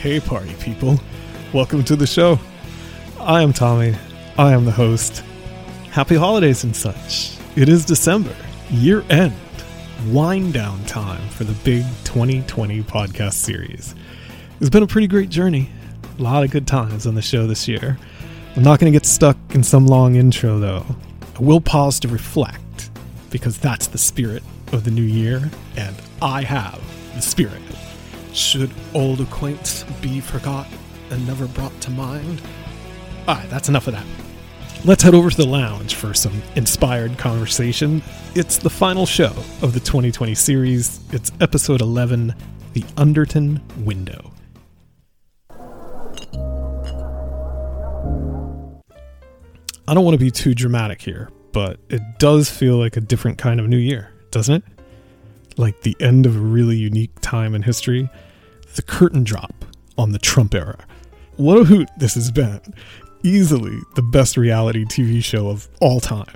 Hey, party people. Welcome to the show. I am Tommy. I am the host. Happy holidays and such. It is December, year end, wind down time for the big 2020 podcast series. It's been a pretty great journey. A lot of good times on the show this year. I'm not going to get stuck in some long intro, though. I will pause to reflect, because that's the spirit of the new year, and I have the spirit. Should old acquaintance be forgot and never brought to mind? Alright, that's enough of that. Let's head over to the lounge for some inspired conversation. It's the final show of the 2020 series. It's episode 11 The Underton Window. I don't want to be too dramatic here, but it does feel like a different kind of new year, doesn't it? Like the end of a really unique time in history. The curtain drop on the Trump era. What a hoot this has been. Easily the best reality TV show of all time.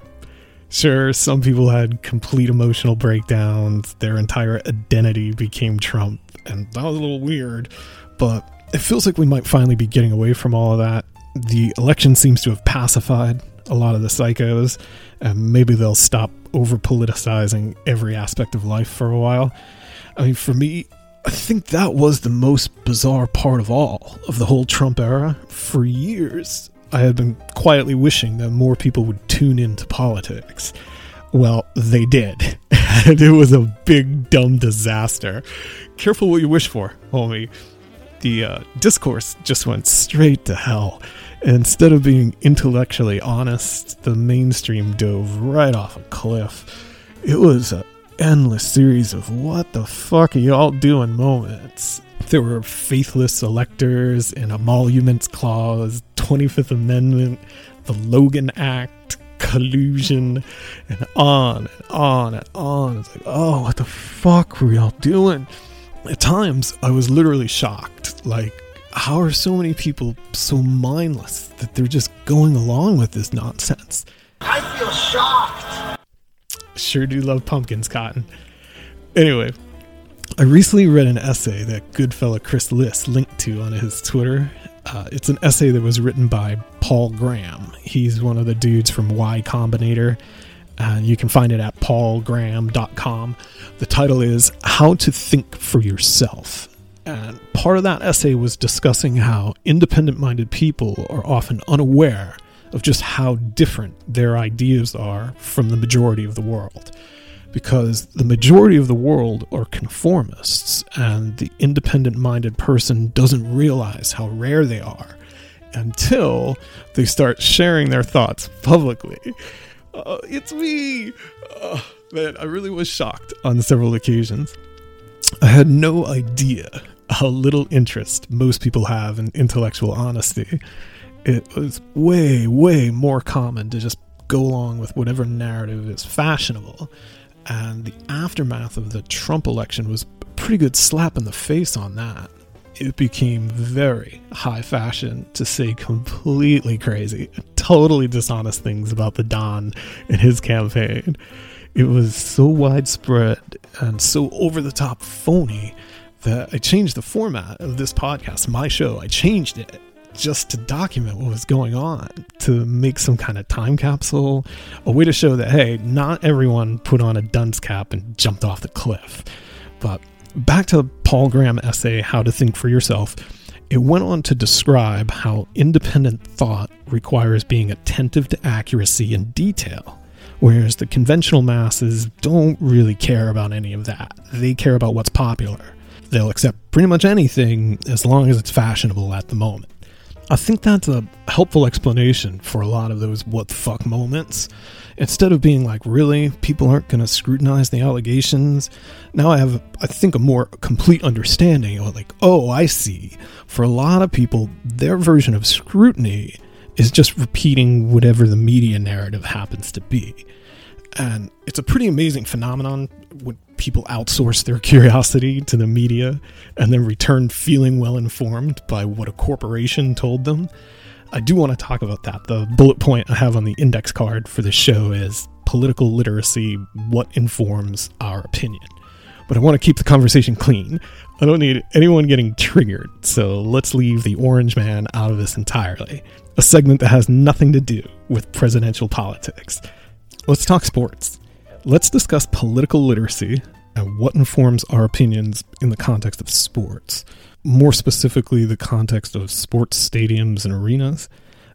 Sure, some people had complete emotional breakdowns, their entire identity became Trump, and that was a little weird, but it feels like we might finally be getting away from all of that. The election seems to have pacified a lot of the psychos, and maybe they'll stop over politicizing every aspect of life for a while. I mean, for me, I think that was the most bizarre part of all of the whole Trump era. For years, I had been quietly wishing that more people would tune into politics. Well, they did. and it was a big, dumb disaster. Careful what you wish for, homie. The uh, discourse just went straight to hell. Instead of being intellectually honest, the mainstream dove right off a cliff. It was an endless series of what the fuck are y'all doing moments. There were faithless electors, and emoluments clause, 25th Amendment, the Logan Act, collusion, and on and on and on. It's like, oh, what the fuck were y'all doing? At times, I was literally shocked. Like, how are so many people so mindless that they're just going along with this nonsense? I feel shocked. Sure do love pumpkins, Cotton. Anyway, I recently read an essay that good fella Chris Liss linked to on his Twitter. Uh, it's an essay that was written by Paul Graham. He's one of the dudes from Y Combinator. Uh, you can find it at paulgraham.com. The title is How to Think for Yourself. And part of that essay was discussing how independent minded people are often unaware of just how different their ideas are from the majority of the world. Because the majority of the world are conformists, and the independent minded person doesn't realize how rare they are until they start sharing their thoughts publicly. Uh, it's me! Uh, man, I really was shocked on several occasions. I had no idea how little interest most people have in intellectual honesty. It was way, way more common to just go along with whatever narrative is fashionable. And the aftermath of the Trump election was a pretty good slap in the face on that. It became very high fashion to say completely crazy, totally dishonest things about the Don and his campaign. It was so widespread and so over the top phony that I changed the format of this podcast, my show. I changed it just to document what was going on, to make some kind of time capsule, a way to show that, hey, not everyone put on a dunce cap and jumped off the cliff. But back to Paul Graham essay, How to Think for Yourself, it went on to describe how independent thought requires being attentive to accuracy and detail. Whereas the conventional masses don't really care about any of that. They care about what's popular. They'll accept pretty much anything as long as it's fashionable at the moment. I think that's a helpful explanation for a lot of those what the fuck moments. Instead of being like, really, people aren't going to scrutinize the allegations, now I have, I think, a more complete understanding of like, oh, I see. For a lot of people, their version of scrutiny is just repeating whatever the media narrative happens to be. And it's a pretty amazing phenomenon when people outsource their curiosity to the media and then return feeling well informed by what a corporation told them. I do want to talk about that. The bullet point I have on the index card for this show is political literacy, what informs our opinion. But I want to keep the conversation clean. I don't need anyone getting triggered, so let's leave the orange man out of this entirely. A segment that has nothing to do with presidential politics. Let's talk sports. Let's discuss political literacy and what informs our opinions in the context of sports. More specifically, the context of sports stadiums and arenas.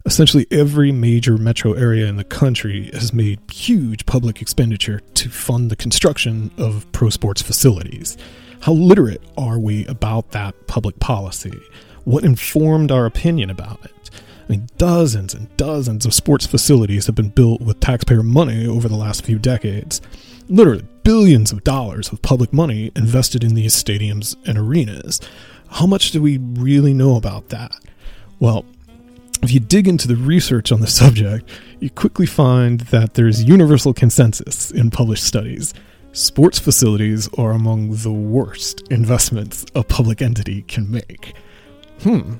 Essentially, every major metro area in the country has made huge public expenditure to fund the construction of pro sports facilities. How literate are we about that public policy? What informed our opinion about it? I mean, dozens and dozens of sports facilities have been built with taxpayer money over the last few decades. Literally, billions of dollars of public money invested in these stadiums and arenas. How much do we really know about that? Well, if you dig into the research on the subject, you quickly find that there's universal consensus in published studies. Sports facilities are among the worst investments a public entity can make. Hmm.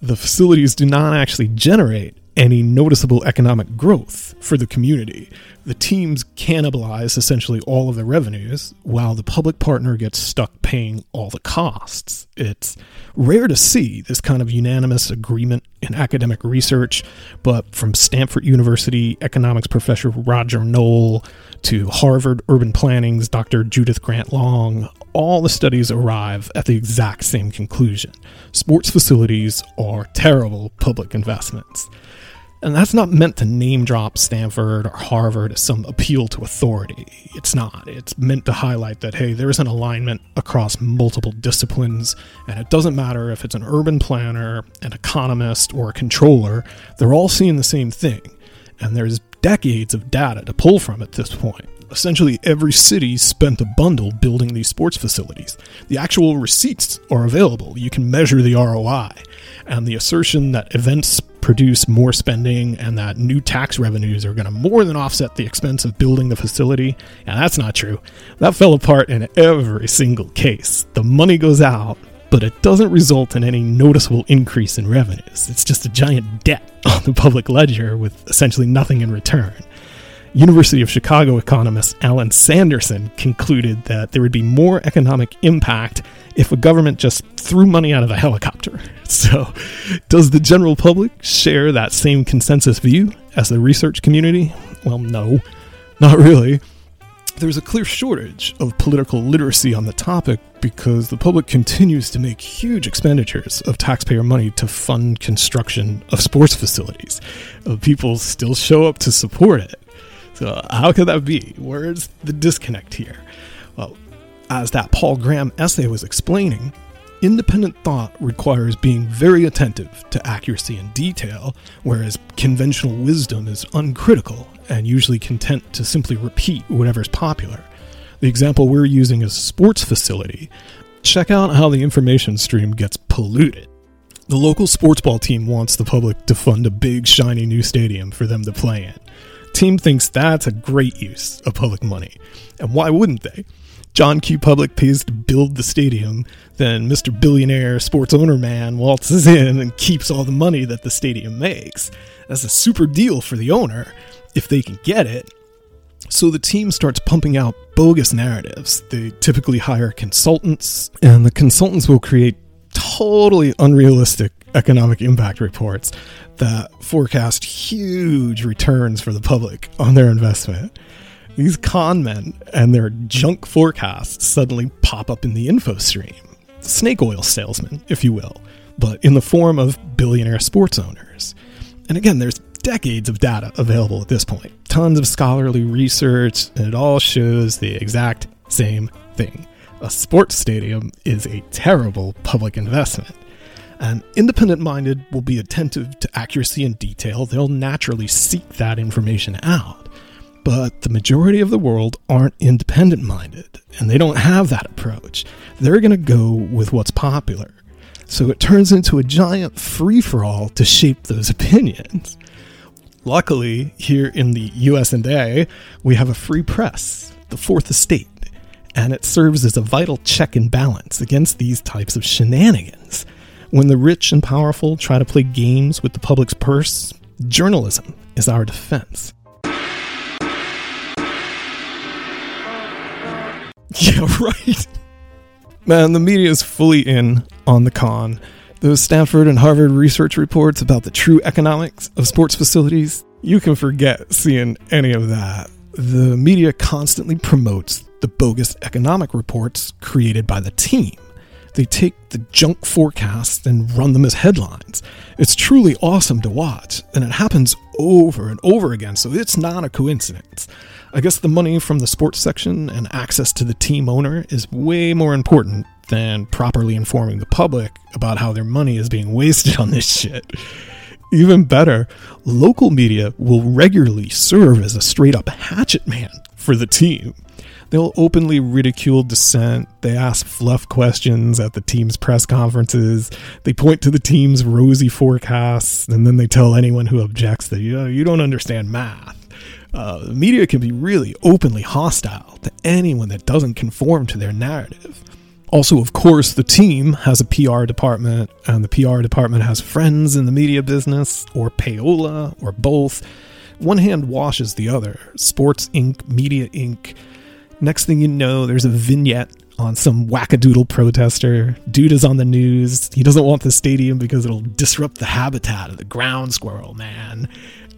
The facilities do not actually generate any noticeable economic growth for the community. The teams cannibalize essentially all of the revenues, while the public partner gets stuck paying all the costs. It's rare to see this kind of unanimous agreement in academic research, but from Stanford University economics professor Roger Noll to Harvard urban planning's Dr. Judith Grant Long, all the studies arrive at the exact same conclusion. Sports facilities are terrible public investments. And that's not meant to name drop Stanford or Harvard as some appeal to authority. It's not. It's meant to highlight that, hey, there's an alignment across multiple disciplines, and it doesn't matter if it's an urban planner, an economist, or a controller, they're all seeing the same thing. And there's decades of data to pull from at this point. Essentially, every city spent a bundle building these sports facilities. The actual receipts are available. You can measure the ROI. And the assertion that events produce more spending and that new tax revenues are going to more than offset the expense of building the facility. And that's not true. That fell apart in every single case. The money goes out, but it doesn't result in any noticeable increase in revenues. It's just a giant debt on the public ledger with essentially nothing in return. University of Chicago economist Allen Sanderson concluded that there would be more economic impact if a government just threw money out of a helicopter. So, does the general public share that same consensus view as the research community? Well, no, not really. There's a clear shortage of political literacy on the topic because the public continues to make huge expenditures of taxpayer money to fund construction of sports facilities. Uh, people still show up to support it. So, how could that be? Where's the disconnect here? Well, as that Paul Graham essay was explaining, independent thought requires being very attentive to accuracy and detail, whereas conventional wisdom is uncritical and usually content to simply repeat whatever's popular. The example we're using is sports facility. Check out how the information stream gets polluted. The local sports ball team wants the public to fund a big, shiny new stadium for them to play in. Team thinks that's a great use of public money. And why wouldn't they? John Q. Public pays to build the stadium, then Mr. Billionaire Sports Owner Man waltzes in and keeps all the money that the stadium makes. That's a super deal for the owner, if they can get it. So the team starts pumping out bogus narratives. They typically hire consultants, and the consultants will create totally unrealistic economic impact reports that forecast huge returns for the public on their investment. These con men and their junk forecasts suddenly pop up in the info stream. Snake oil salesmen, if you will, but in the form of billionaire sports owners. And again, there's decades of data available at this point, tons of scholarly research, and it all shows the exact same thing. A sports stadium is a terrible public investment. And independent minded will be attentive to accuracy and detail. They'll naturally seek that information out. But the majority of the world aren't independent minded, and they don't have that approach. They're going to go with what's popular. So it turns into a giant free for all to shape those opinions. Luckily, here in the US and A, we have a free press, the fourth estate, and it serves as a vital check and balance against these types of shenanigans. When the rich and powerful try to play games with the public's purse, journalism is our defense. Yeah, right. Man, the media is fully in on the con. Those Stanford and Harvard research reports about the true economics of sports facilities, you can forget seeing any of that. The media constantly promotes the bogus economic reports created by the team. They take the junk forecasts and run them as headlines. It's truly awesome to watch, and it happens over and over again, so it's not a coincidence. I guess the money from the sports section and access to the team owner is way more important than properly informing the public about how their money is being wasted on this shit. Even better, local media will regularly serve as a straight up hatchet man for the team. They'll openly ridicule dissent. They ask fluff questions at the team's press conferences. They point to the team's rosy forecasts, and then they tell anyone who objects that you, you don't understand math. Uh, the media can be really openly hostile to anyone that doesn't conform to their narrative. Also, of course, the team has a PR department, and the PR department has friends in the media business, or payola, or both. One hand washes the other. Sports Inc., Media Inc., Next thing you know, there's a vignette on some wackadoodle protester. Dude is on the news. He doesn't want the stadium because it'll disrupt the habitat of the ground squirrel, man.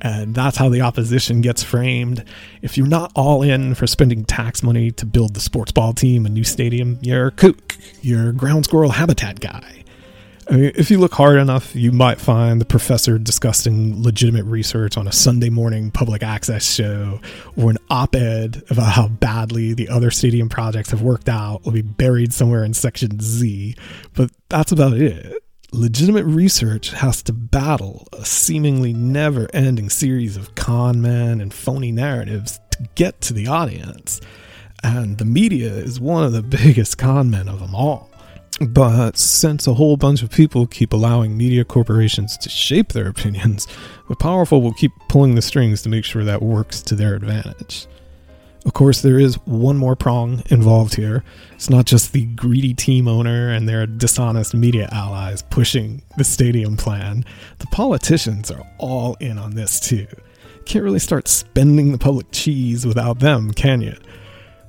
And that's how the opposition gets framed. If you're not all in for spending tax money to build the sports ball team a new stadium, you're a kook. You're a ground squirrel habitat guy. I mean, if you look hard enough, you might find the professor discussing legitimate research on a Sunday morning public access show or an op ed about how badly the other stadium projects have worked out will be buried somewhere in section Z. But that's about it. Legitimate research has to battle a seemingly never ending series of con men and phony narratives to get to the audience. And the media is one of the biggest con men of them all. But since a whole bunch of people keep allowing media corporations to shape their opinions, the powerful will keep pulling the strings to make sure that works to their advantage. Of course, there is one more prong involved here. It's not just the greedy team owner and their dishonest media allies pushing the stadium plan. The politicians are all in on this too. Can't really start spending the public cheese without them, can you?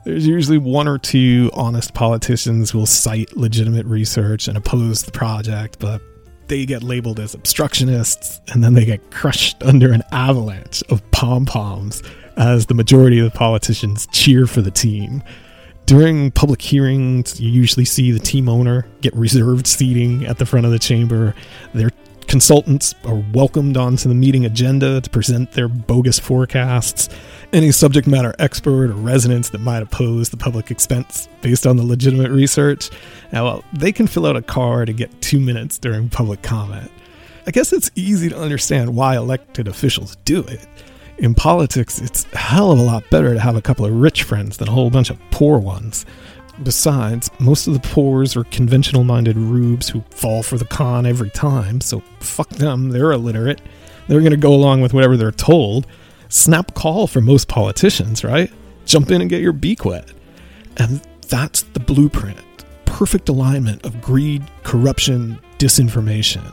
There's usually one or two honest politicians who will cite legitimate research and oppose the project, but they get labeled as obstructionists and then they get crushed under an avalanche of pom poms as the majority of the politicians cheer for the team. During public hearings, you usually see the team owner get reserved seating at the front of the chamber. Their consultants are welcomed onto the meeting agenda to present their bogus forecasts any subject matter expert or residents that might oppose the public expense based on the legitimate research, now, well, they can fill out a card and get two minutes during public comment. I guess it's easy to understand why elected officials do it. In politics, it's a hell of a lot better to have a couple of rich friends than a whole bunch of poor ones. Besides, most of the poors are conventional minded rubes who fall for the con every time, so fuck them, they're illiterate. They're going to go along with whatever they're told snap call for most politicians, right? Jump in and get your beak wet. And that's the blueprint perfect alignment of greed, corruption, disinformation.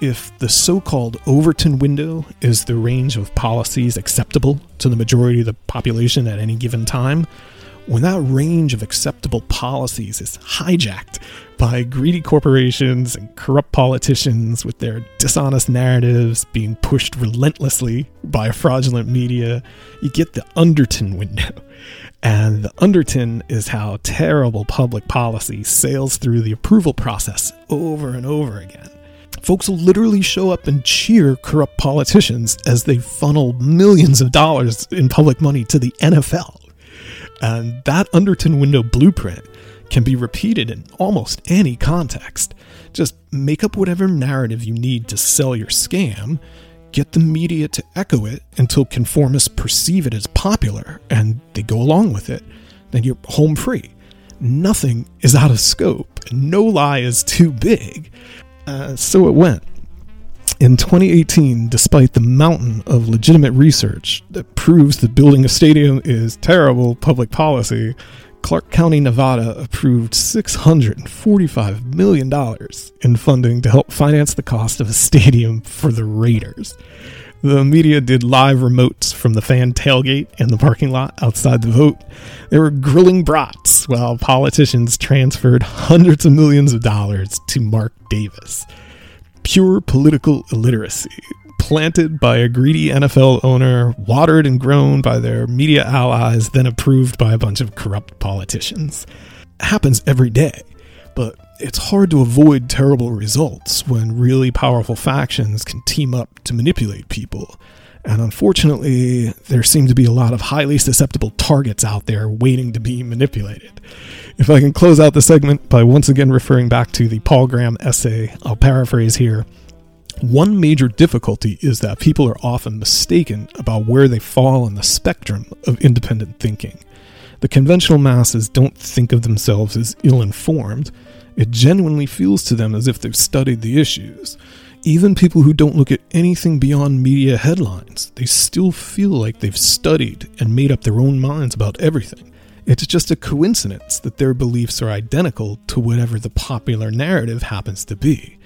If the so called Overton window is the range of policies acceptable to the majority of the population at any given time, when that range of acceptable policies is hijacked by greedy corporations and corrupt politicians with their dishonest narratives being pushed relentlessly by fraudulent media, you get the Underton window. And the Underton is how terrible public policy sails through the approval process over and over again. Folks will literally show up and cheer corrupt politicians as they funnel millions of dollars in public money to the NFL. And that Underton window blueprint can be repeated in almost any context. Just make up whatever narrative you need to sell your scam, get the media to echo it until conformists perceive it as popular and they go along with it. Then you're home free. Nothing is out of scope, no lie is too big. Uh, so it went. In 2018, despite the mountain of legitimate research that proves that building a stadium is terrible public policy, Clark County, Nevada approved $645 million in funding to help finance the cost of a stadium for the Raiders. The media did live remotes from the fan tailgate in the parking lot outside the vote. They were grilling brats while politicians transferred hundreds of millions of dollars to Mark Davis. Pure political illiteracy, planted by a greedy NFL owner, watered and grown by their media allies, then approved by a bunch of corrupt politicians. Happens every day, but it's hard to avoid terrible results when really powerful factions can team up to manipulate people. And unfortunately, there seem to be a lot of highly susceptible targets out there waiting to be manipulated. If I can close out the segment by once again referring back to the Paul Graham essay, I'll paraphrase here. One major difficulty is that people are often mistaken about where they fall on the spectrum of independent thinking. The conventional masses don't think of themselves as ill informed it genuinely feels to them as if they've studied the issues. Even people who don't look at anything beyond media headlines, they still feel like they've studied and made up their own minds about everything. It's just a coincidence that their beliefs are identical to whatever the popular narrative happens to be.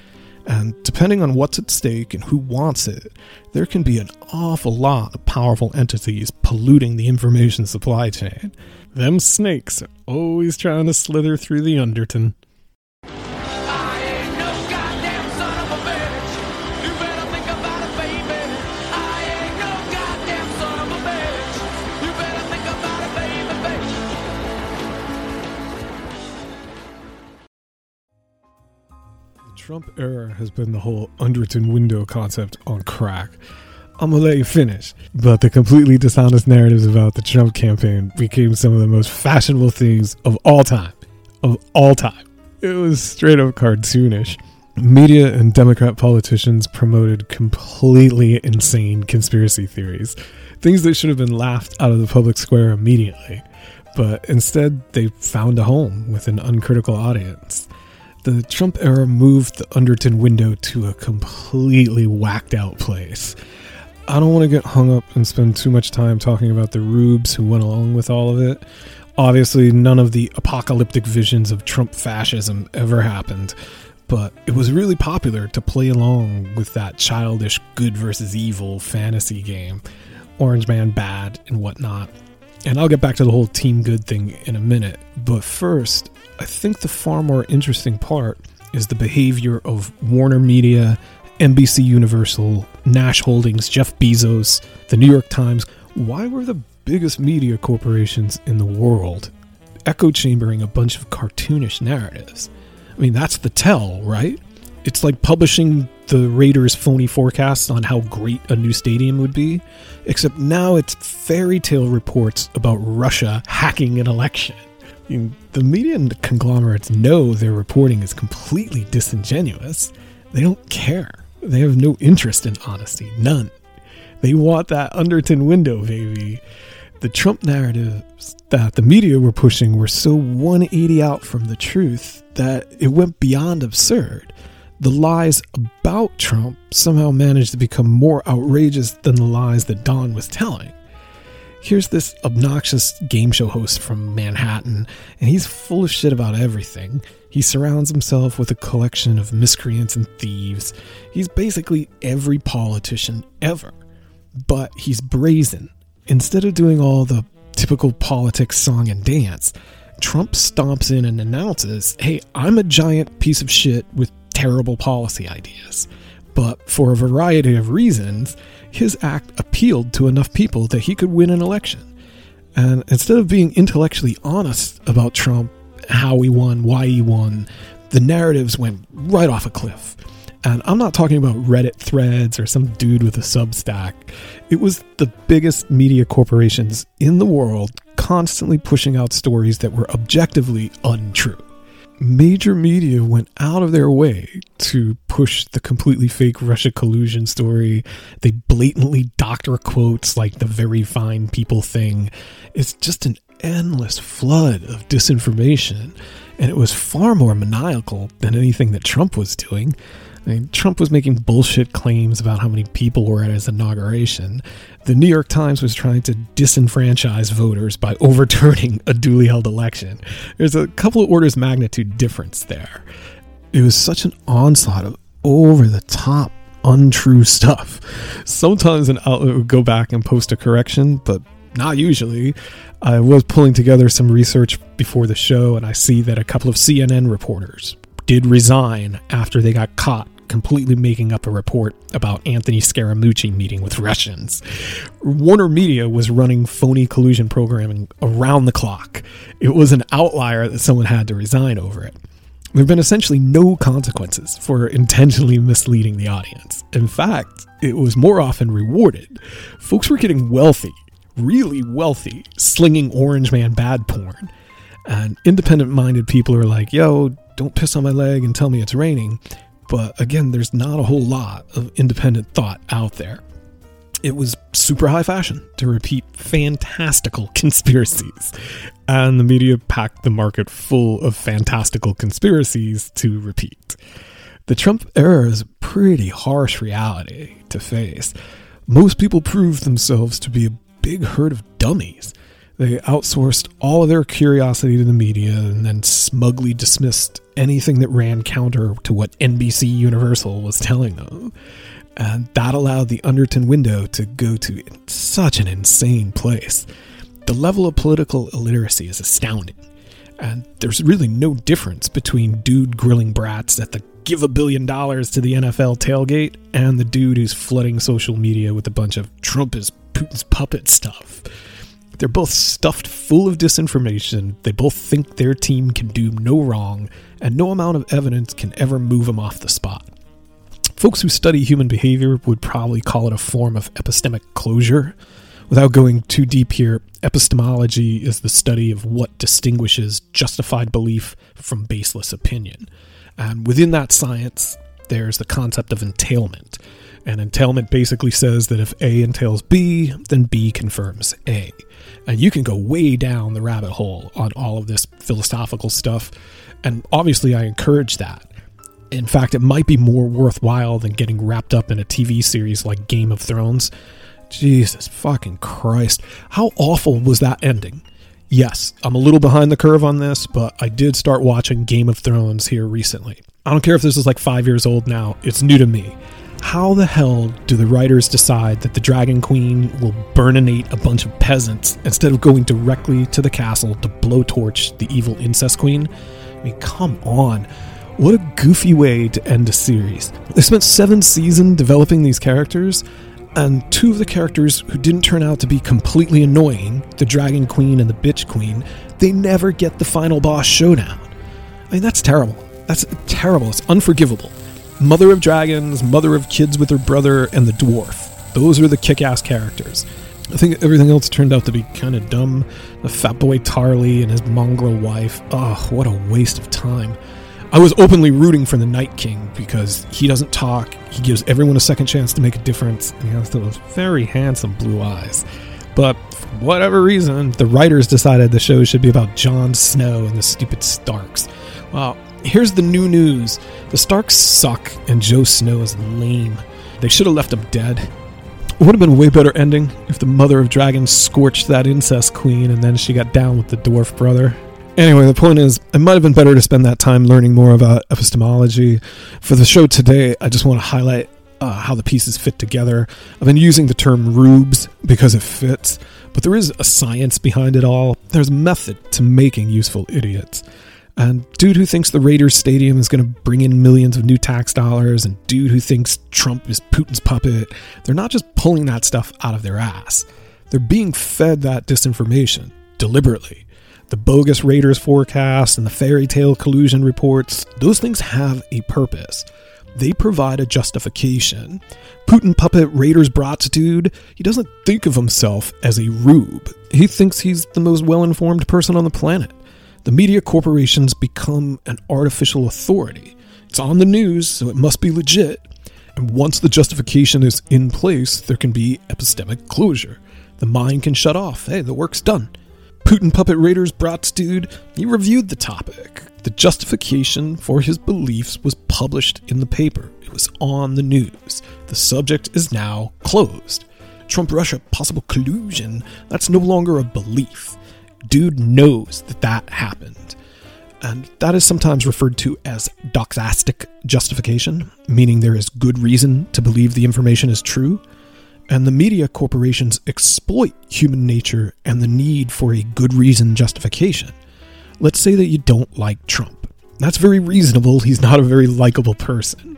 And depending on what's at stake and who wants it, there can be an awful lot of powerful entities polluting the information supply chain. Them snakes are always trying to slither through the Underton. Trump era has been the whole Underton window concept on crack. I'm gonna let you finish. But the completely dishonest narratives about the Trump campaign became some of the most fashionable things of all time. Of all time. It was straight up cartoonish. Media and Democrat politicians promoted completely insane conspiracy theories, things that should have been laughed out of the public square immediately. But instead, they found a home with an uncritical audience the Trump era moved the Underton window to a completely whacked out place. I don't want to get hung up and spend too much time talking about the rubes who went along with all of it. Obviously, none of the apocalyptic visions of Trump fascism ever happened, but it was really popular to play along with that childish good versus evil fantasy game, Orange Man bad and whatnot. And I'll get back to the whole team good thing in a minute, but first, I think the far more interesting part is the behavior of Warner Media, NBC Universal, Nash Holdings, Jeff Bezos, the New York Times. Why were the biggest media corporations in the world echo chambering a bunch of cartoonish narratives? I mean, that's the tell, right? It's like publishing the Raiders' phony forecasts on how great a new stadium would be, except now it's fairy tale reports about Russia hacking an election the media and the conglomerates know their reporting is completely disingenuous. They don't care. They have no interest in honesty, none. They want that Underton window, baby. The Trump narratives that the media were pushing were so 180 out from the truth that it went beyond absurd. The lies about Trump somehow managed to become more outrageous than the lies that Don was telling here's this obnoxious game show host from Manhattan, and he's full of shit about everything. He surrounds himself with a collection of miscreants and thieves. He's basically every politician ever. But he's brazen. Instead of doing all the typical politics song and dance, Trump stomps in and announces, hey, I'm a giant piece of shit with terrible policy ideas. But for a variety of reasons, his act appealed to enough people that he could win an election. And instead of being intellectually honest about Trump, how he won, why he won, the narratives went right off a cliff. And I'm not talking about Reddit threads or some dude with a Substack. It was the biggest media corporations in the world constantly pushing out stories that were objectively untrue major media went out of their way to push the completely fake Russia collusion story. They blatantly doctor quotes like the very fine people thing. It's just an endless flood of disinformation. And it was far more maniacal than anything that Trump was doing. I mean, Trump was making bullshit claims about how many people were at his inauguration. The New York Times was trying to disenfranchise voters by overturning a duly held election. There's a couple of orders magnitude difference there. It was such an onslaught of over the top untrue stuff. Sometimes an outlet would go back and post a correction, but not usually. I was pulling together some research before the show, and I see that a couple of CNN reporters did resign after they got caught completely making up a report about Anthony Scaramucci meeting with Russians. Warner Media was running phony collusion programming around the clock. It was an outlier that someone had to resign over it. There have been essentially no consequences for intentionally misleading the audience. In fact, it was more often rewarded. Folks were getting wealthy, really wealthy, slinging Orange Man bad porn. And independent minded people are like, yo, don't piss on my leg and tell me it's raining. But again, there's not a whole lot of independent thought out there. It was super high fashion to repeat fantastical conspiracies, and the media packed the market full of fantastical conspiracies to repeat. The Trump era is a pretty harsh reality to face. Most people proved themselves to be a big herd of dummies they outsourced all of their curiosity to the media and then smugly dismissed anything that ran counter to what NBC Universal was telling them. And that allowed the Underton window to go to such an insane place. The level of political illiteracy is astounding. And there's really no difference between dude grilling brats at the give a billion dollars to the NFL tailgate and the dude who's flooding social media with a bunch of Trump is Putin's puppet stuff. They're both stuffed full of disinformation. They both think their team can do no wrong, and no amount of evidence can ever move them off the spot. Folks who study human behavior would probably call it a form of epistemic closure. Without going too deep here, epistemology is the study of what distinguishes justified belief from baseless opinion. And within that science, there's the concept of entailment. And entailment basically says that if A entails B, then B confirms A. And you can go way down the rabbit hole on all of this philosophical stuff. And obviously, I encourage that. In fact, it might be more worthwhile than getting wrapped up in a TV series like Game of Thrones. Jesus fucking Christ. How awful was that ending? Yes, I'm a little behind the curve on this, but I did start watching Game of Thrones here recently. I don't care if this is like five years old now, it's new to me how the hell do the writers decide that the Dragon Queen will burninate a bunch of peasants instead of going directly to the castle to blowtorch the evil incest queen? I mean, come on. What a goofy way to end a series. They spent seven seasons developing these characters, and two of the characters who didn't turn out to be completely annoying, the Dragon Queen and the Bitch Queen, they never get the final boss showdown. I mean, that's terrible. That's terrible. It's unforgivable. Mother of Dragons, Mother of Kids with her brother, and the Dwarf. Those are the kick ass characters. I think everything else turned out to be kind of dumb. The fat boy Tarly and his mongrel wife. Oh, what a waste of time. I was openly rooting for the Night King because he doesn't talk, he gives everyone a second chance to make a difference, and he has those very handsome blue eyes. But for whatever reason, the writers decided the show should be about Jon Snow and the stupid Starks. Well, Here's the new news the Starks suck, and Joe Snow is lame. They should have left him dead. It would have been a way better ending if the mother of dragons scorched that incest queen and then she got down with the dwarf brother. Anyway, the point is, it might have been better to spend that time learning more about epistemology. For the show today, I just want to highlight uh, how the pieces fit together. I've been using the term rubes because it fits, but there is a science behind it all. There's method to making useful idiots. And dude who thinks the Raiders Stadium is going to bring in millions of new tax dollars, and dude who thinks Trump is Putin's puppet, they're not just pulling that stuff out of their ass. They're being fed that disinformation deliberately. The bogus Raiders forecast and the fairy tale collusion reports, those things have a purpose. They provide a justification. Putin puppet Raiders brats dude, he doesn't think of himself as a rube. He thinks he's the most well informed person on the planet the media corporations become an artificial authority. It's on the news, so it must be legit. And once the justification is in place, there can be epistemic closure. The mind can shut off. Hey, the work's done. Putin Puppet Raiders Brats dude, he reviewed the topic. The justification for his beliefs was published in the paper. It was on the news. The subject is now closed. Trump Russia possible collusion, that's no longer a belief dude knows that that happened. And that is sometimes referred to as doxastic justification, meaning there is good reason to believe the information is true. And the media corporations exploit human nature and the need for a good reason justification. Let's say that you don't like Trump. That's very reasonable. He's not a very likable person.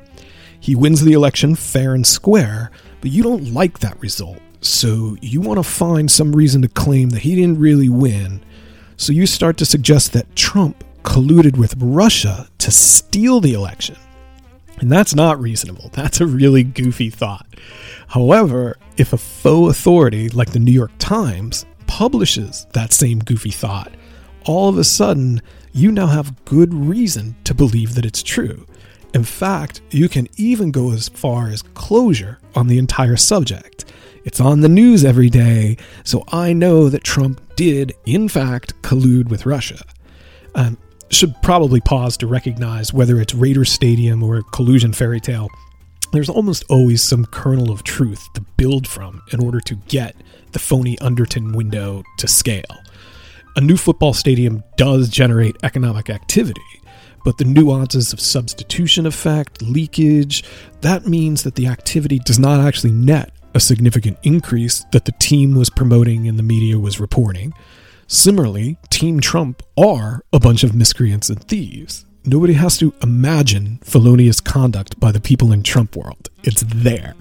He wins the election fair and square, but you don't like that result. So you want to find some reason to claim that he didn't really win. So you start to suggest that Trump colluded with Russia to steal the election. And that's not reasonable. That's a really goofy thought. However, if a faux authority like the New York Times publishes that same goofy thought, all of a sudden you now have good reason to believe that it's true. In fact, you can even go as far as closure on the entire subject. It's on the news every day, so I know that Trump did, in fact, collude with Russia. Um, should probably pause to recognize whether it's Raider Stadium or a collusion fairy tale. There's almost always some kernel of truth to build from in order to get the phony Underton window to scale. A new football stadium does generate economic activity, but the nuances of substitution effect, leakage, that means that the activity does not actually net a significant increase that the team was promoting and the media was reporting. Similarly, Team Trump are a bunch of miscreants and thieves. Nobody has to imagine felonious conduct by the people in Trump world. It's there.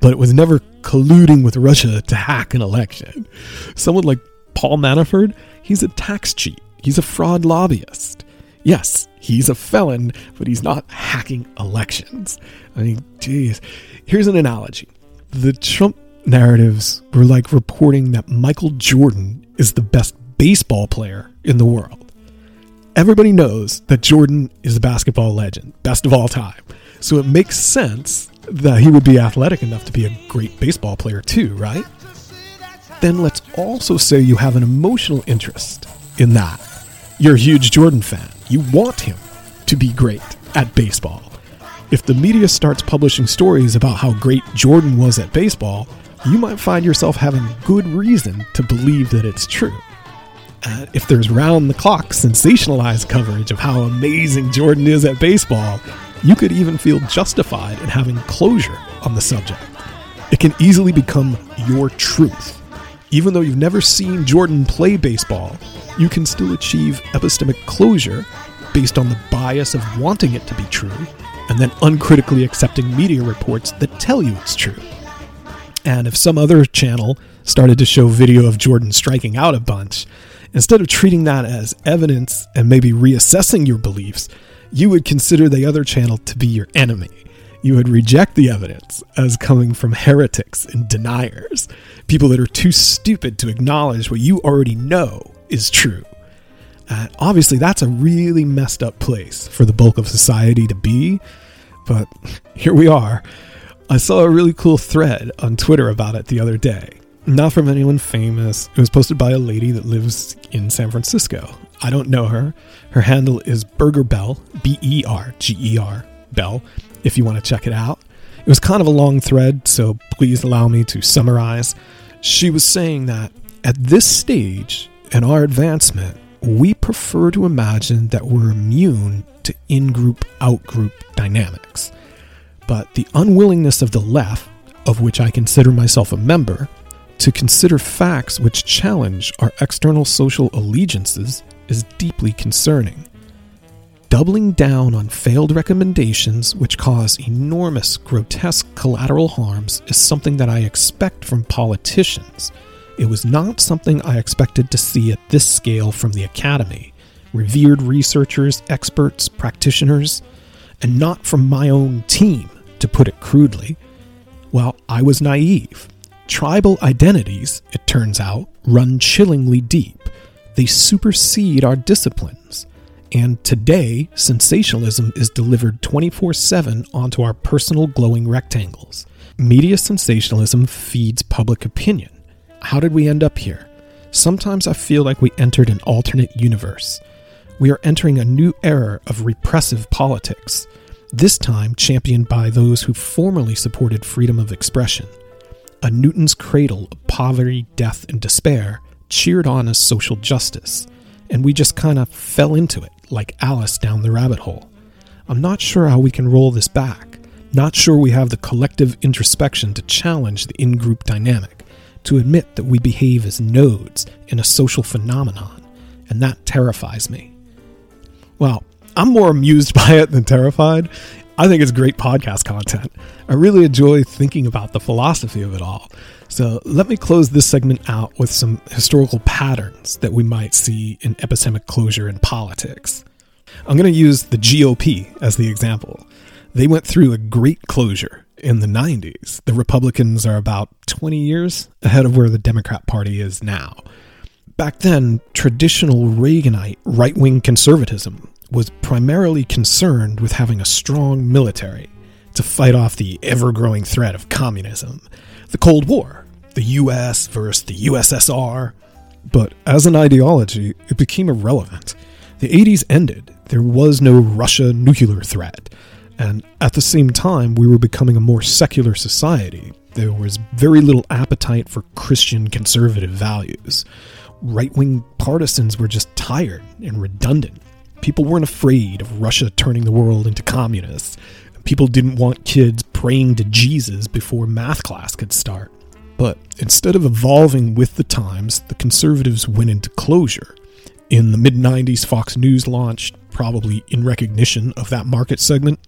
But it was never colluding with Russia to hack an election. Someone like Paul Manafort, he's a tax cheat. He's a fraud lobbyist. Yes, he's a felon, but he's not hacking elections. I mean, geez. Here's an analogy. The Trump narratives were like reporting that Michael Jordan is the best baseball player in the world. Everybody knows that Jordan is a basketball legend, best of all time. So it makes sense that he would be athletic enough to be a great baseball player too, right? Then let's also say you have an emotional interest in that. You're a huge Jordan fan. You want him to be great at baseball. If the media starts publishing stories about how great Jordan was at baseball, you might find yourself having good reason to believe that it's true uh, if there's round the clock sensationalized coverage of how amazing Jordan is at baseball, you could even feel justified in having closure on the subject. It can easily become your truth. Even though you've never seen Jordan play baseball, you can still achieve epistemic closure based on the bias of wanting it to be true and then uncritically accepting media reports that tell you it's true. And if some other channel started to show video of Jordan striking out a bunch, Instead of treating that as evidence and maybe reassessing your beliefs, you would consider the other channel to be your enemy. You would reject the evidence as coming from heretics and deniers, people that are too stupid to acknowledge what you already know is true. Uh, obviously, that's a really messed up place for the bulk of society to be, but here we are. I saw a really cool thread on Twitter about it the other day. Not from anyone famous. It was posted by a lady that lives in San Francisco. I don't know her. Her handle is Berger Bell, B E R G E R Bell, if you want to check it out. It was kind of a long thread, so please allow me to summarize. She was saying that at this stage in our advancement, we prefer to imagine that we're immune to in group out group dynamics. But the unwillingness of the left, of which I consider myself a member, to consider facts which challenge our external social allegiances is deeply concerning. Doubling down on failed recommendations which cause enormous, grotesque collateral harms is something that I expect from politicians. It was not something I expected to see at this scale from the Academy, revered researchers, experts, practitioners, and not from my own team, to put it crudely. Well, I was naive. Tribal identities, it turns out, run chillingly deep. They supersede our disciplines. And today, sensationalism is delivered 24 7 onto our personal glowing rectangles. Media sensationalism feeds public opinion. How did we end up here? Sometimes I feel like we entered an alternate universe. We are entering a new era of repressive politics, this time championed by those who formerly supported freedom of expression a Newton's cradle of poverty, death, and despair cheered on as social justice, and we just kind of fell into it like Alice down the rabbit hole. I'm not sure how we can roll this back. Not sure we have the collective introspection to challenge the in group dynamic, to admit that we behave as nodes in a social phenomenon, and that terrifies me. Well, I'm more amused by it than terrified. I think it's great podcast content. I really enjoy thinking about the philosophy of it all. So let me close this segment out with some historical patterns that we might see in epistemic closure in politics. I'm going to use the GOP as the example. They went through a great closure in the 90s. The Republicans are about 20 years ahead of where the Democrat Party is now. Back then, traditional Reaganite right wing conservatism was primarily concerned with having a strong military to fight off the ever growing threat of communism, the Cold War, the US versus the USSR. But as an ideology, it became irrelevant. The 80s ended, there was no Russia nuclear threat, and at the same time, we were becoming a more secular society. There was very little appetite for Christian conservative values. Right wing partisans were just tired and redundant People weren't afraid of Russia turning the world into communists. People didn't want kids praying to Jesus before math class could start. But instead of evolving with the times, the conservatives went into closure. In the mid 90s, Fox News launched, probably in recognition of that market segment.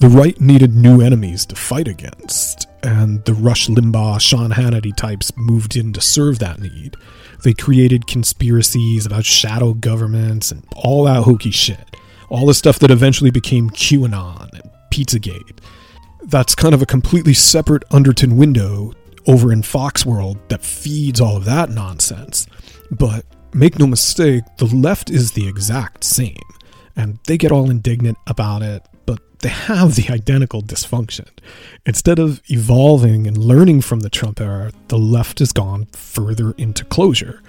The right needed new enemies to fight against, and the Rush Limbaugh, Sean Hannity types moved in to serve that need. They created conspiracies about shadow governments and all that hokey shit. All the stuff that eventually became QAnon and Pizzagate. That's kind of a completely separate Overton window over in Fox World that feeds all of that nonsense. But make no mistake, the left is the exact same. And they get all indignant about it they have the identical dysfunction. Instead of evolving and learning from the Trump era, the left has gone further into closure.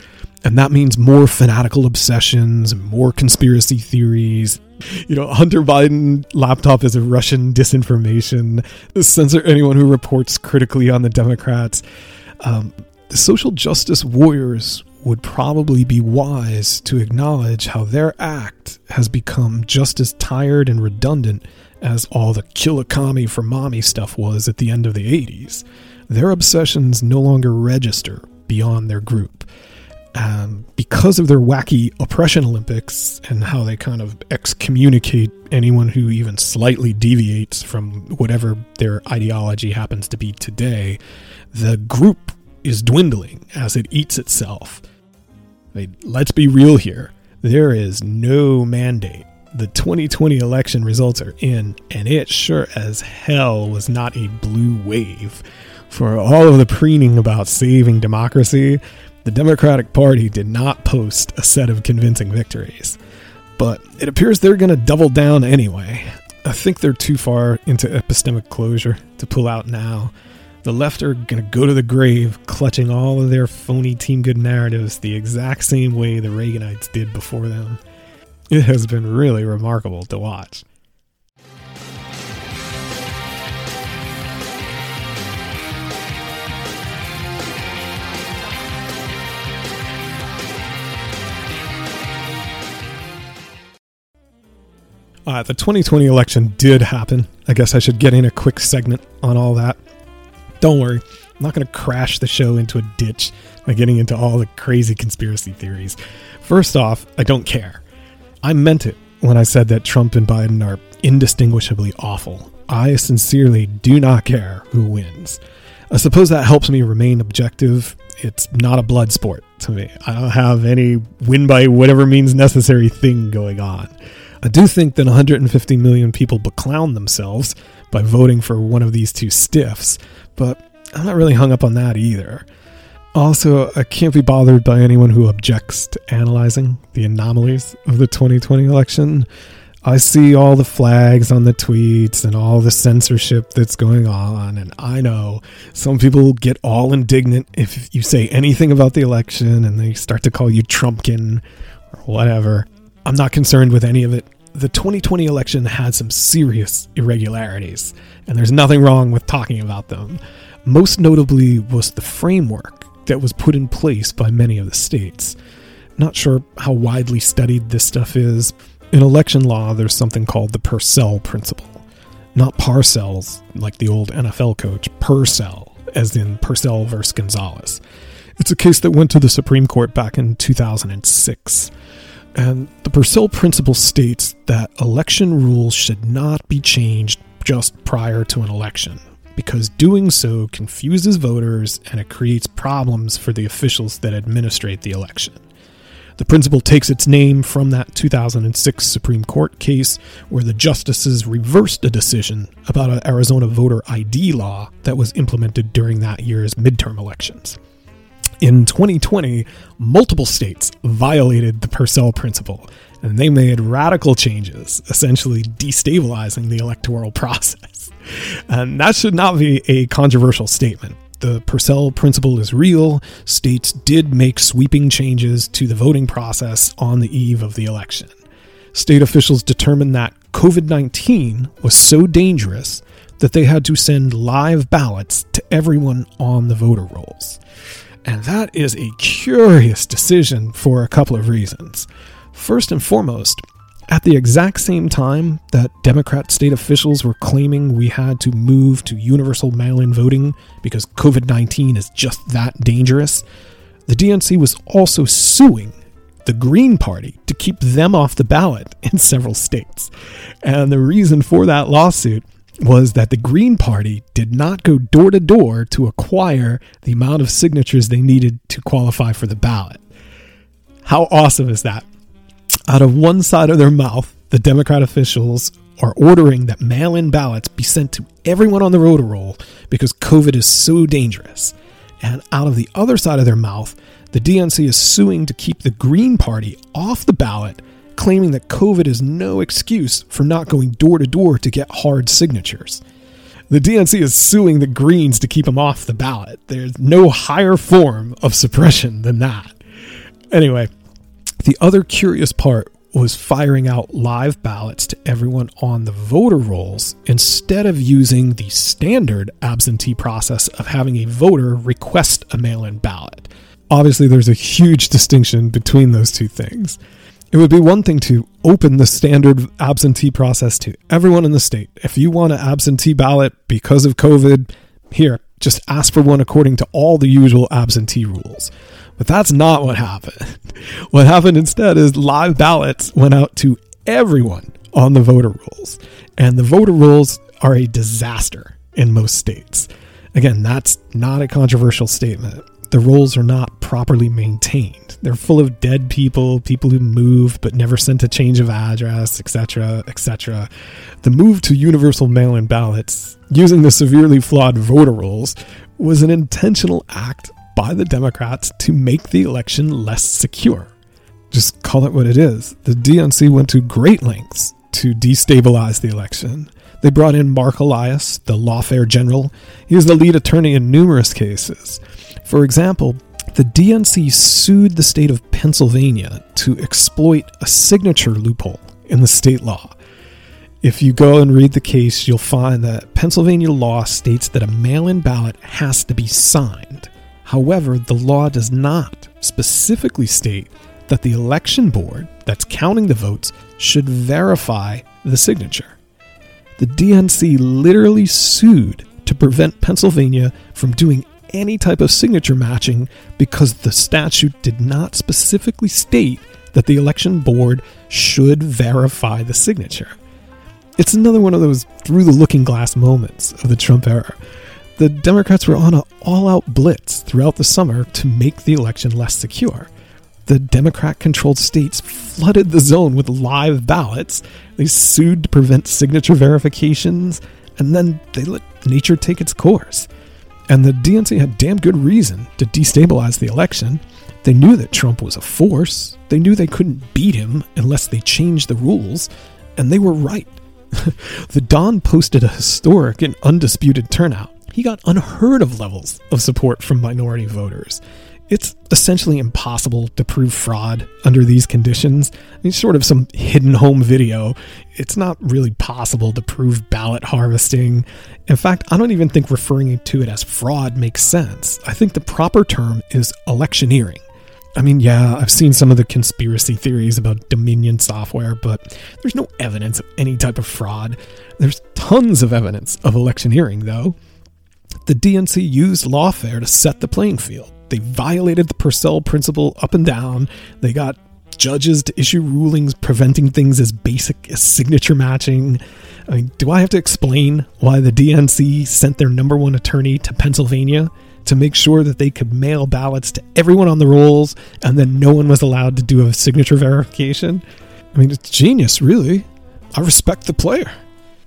And that means more fanatical obsessions, more conspiracy theories. You know, Hunter Biden laptop is a Russian disinformation. Censor anyone who reports critically on the Democrats. Um, the social justice warriors would probably be wise to acknowledge how their act has become just as tired and redundant as all the Kilikami for mommy stuff was at the end of the 80s. Their obsessions no longer register beyond their group. Um, because of their wacky oppression Olympics and how they kind of excommunicate anyone who even slightly deviates from whatever their ideology happens to be today, the group is dwindling as it eats itself. I mean, let's be real here. There is no mandate the 2020 election results are in, and it sure as hell was not a blue wave. For all of the preening about saving democracy, the Democratic Party did not post a set of convincing victories. But it appears they're going to double down anyway. I think they're too far into epistemic closure to pull out now. The left are going to go to the grave clutching all of their phony team good narratives the exact same way the Reaganites did before them. It has been really remarkable to watch. Uh, the 2020 election did happen. I guess I should get in a quick segment on all that. Don't worry, I'm not going to crash the show into a ditch by getting into all the crazy conspiracy theories. First off, I don't care. I meant it when I said that Trump and Biden are indistinguishably awful. I sincerely do not care who wins. I suppose that helps me remain objective. It's not a blood sport to me. I don't have any win by whatever means necessary thing going on. I do think that 150 million people beclown themselves by voting for one of these two stiffs, but I'm not really hung up on that either. Also, I can't be bothered by anyone who objects to analyzing the anomalies of the 2020 election. I see all the flags on the tweets and all the censorship that's going on, and I know some people get all indignant if you say anything about the election and they start to call you Trumpkin or whatever. I'm not concerned with any of it. The 2020 election had some serious irregularities, and there's nothing wrong with talking about them. Most notably was the framework that was put in place by many of the states. Not sure how widely studied this stuff is. In election law, there's something called the Purcell principle. Not Parcells, like the old NFL coach, Purcell, as in Purcell versus Gonzalez. It's a case that went to the Supreme Court back in 2006. And the Purcell principle states that election rules should not be changed just prior to an election, because doing so confuses voters and it creates problems for the officials that administrate the election. The principle takes its name from that 2006 Supreme Court case where the justices reversed a decision about an Arizona voter ID law that was implemented during that year's midterm elections. In 2020, multiple states violated the Purcell principle, and they made radical changes, essentially destabilizing the electoral process. And that should not be a controversial statement the Purcell principle is real, states did make sweeping changes to the voting process on the eve of the election. State officials determined that COVID 19 was so dangerous that they had to send live ballots to everyone on the voter rolls. And that is a curious decision for a couple of reasons. First and foremost, at the exact same time that Democrat state officials were claiming we had to move to universal mail in voting because COVID 19 is just that dangerous, the DNC was also suing the Green Party to keep them off the ballot in several states. And the reason for that lawsuit was that the Green Party did not go door to door to acquire the amount of signatures they needed to qualify for the ballot. How awesome is that? Out of one side of their mouth, the Democrat officials are ordering that mail in ballots be sent to everyone on the voter roll because COVID is so dangerous. And out of the other side of their mouth, the DNC is suing to keep the Green Party off the ballot, claiming that COVID is no excuse for not going door to door to get hard signatures. The DNC is suing the Greens to keep them off the ballot. There's no higher form of suppression than that. Anyway, the other curious part was firing out live ballots to everyone on the voter rolls instead of using the standard absentee process of having a voter request a mail in ballot. Obviously, there's a huge distinction between those two things. It would be one thing to open the standard absentee process to everyone in the state. If you want an absentee ballot because of COVID, here, just ask for one according to all the usual absentee rules. But that's not what happened. What happened instead is live ballots went out to everyone on the voter rolls. And the voter rolls are a disaster in most states. Again, that's not a controversial statement. The rolls are not properly maintained. They're full of dead people, people who moved but never sent a change of address, etc., etc. The move to universal mail in ballots using the severely flawed voter rolls was an intentional act by the Democrats to make the election less secure. Just call it what it is. The DNC went to great lengths to destabilize the election. They brought in Mark Elias, the lawfare general. He was the lead attorney in numerous cases. For example, the DNC sued the state of Pennsylvania to exploit a signature loophole in the state law. If you go and read the case, you'll find that Pennsylvania law states that a mail in ballot has to be signed. However, the law does not specifically state that the election board that's counting the votes should verify the signature. The DNC literally sued to prevent Pennsylvania from doing any type of signature matching because the statute did not specifically state that the election board should verify the signature. It's another one of those through the looking glass moments of the Trump era the Democrats were on an all out blitz throughout the summer to make the election less secure. The Democrat controlled states flooded the zone with live ballots. They sued to prevent signature verifications, and then they let nature take its course. And the DNC had damn good reason to destabilize the election. They knew that Trump was a force. They knew they couldn't beat him unless they changed the rules, and they were right. the Don posted a historic and undisputed turnout he got unheard of levels of support from minority voters. It's essentially impossible to prove fraud under these conditions. I mean, sort of some hidden home video. It's not really possible to prove ballot harvesting. In fact, I don't even think referring to it as fraud makes sense. I think the proper term is electioneering. I mean, yeah, I've seen some of the conspiracy theories about Dominion software, but there's no evidence of any type of fraud. There's tons of evidence of electioneering, though. The DNC used lawfare to set the playing field. They violated the Purcell principle up and down. They got judges to issue rulings preventing things as basic as signature matching. I mean, do I have to explain why the DNC sent their number one attorney to Pennsylvania to make sure that they could mail ballots to everyone on the rolls and then no one was allowed to do a signature verification? I mean, it's genius, really. I respect the player.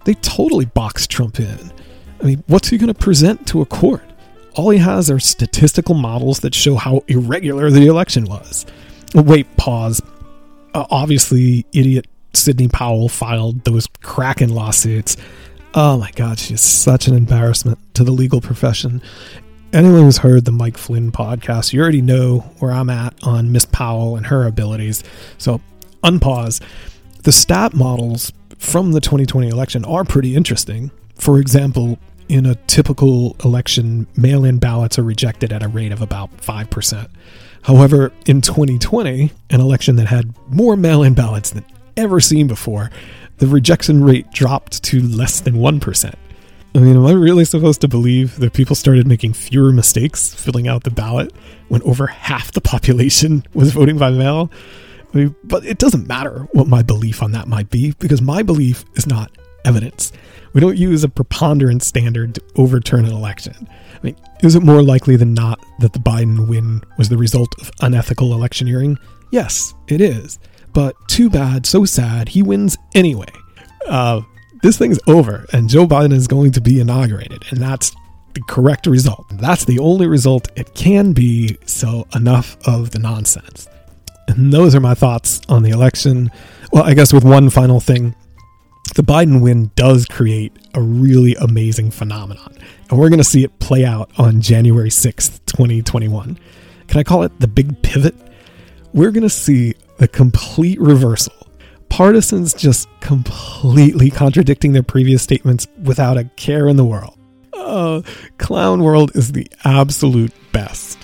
They totally boxed Trump in. I mean, what's he going to present to a court? All he has are statistical models that show how irregular the election was. Wait, pause. Uh, obviously, idiot Sidney Powell filed those Kraken lawsuits. Oh my god, she's such an embarrassment to the legal profession. Anyone who's heard the Mike Flynn podcast, you already know where I'm at on Miss Powell and her abilities. So, unpause. The stat models from the 2020 election are pretty interesting. For example, in a typical election, mail in ballots are rejected at a rate of about 5%. However, in 2020, an election that had more mail in ballots than ever seen before, the rejection rate dropped to less than 1%. I mean, am I really supposed to believe that people started making fewer mistakes filling out the ballot when over half the population was voting by mail? I mean, but it doesn't matter what my belief on that might be because my belief is not evidence. We don't use a preponderance standard to overturn an election. I mean, is it more likely than not that the Biden win was the result of unethical electioneering? Yes, it is. But too bad, so sad, he wins anyway. Uh, this thing's over, and Joe Biden is going to be inaugurated, and that's the correct result. That's the only result it can be, so enough of the nonsense. And those are my thoughts on the election. Well, I guess with one final thing the Biden win does create a really amazing phenomenon. And we're going to see it play out on January 6th, 2021. Can I call it the big pivot? We're going to see the complete reversal. Partisans just completely contradicting their previous statements without a care in the world. Uh, Clown World is the absolute best.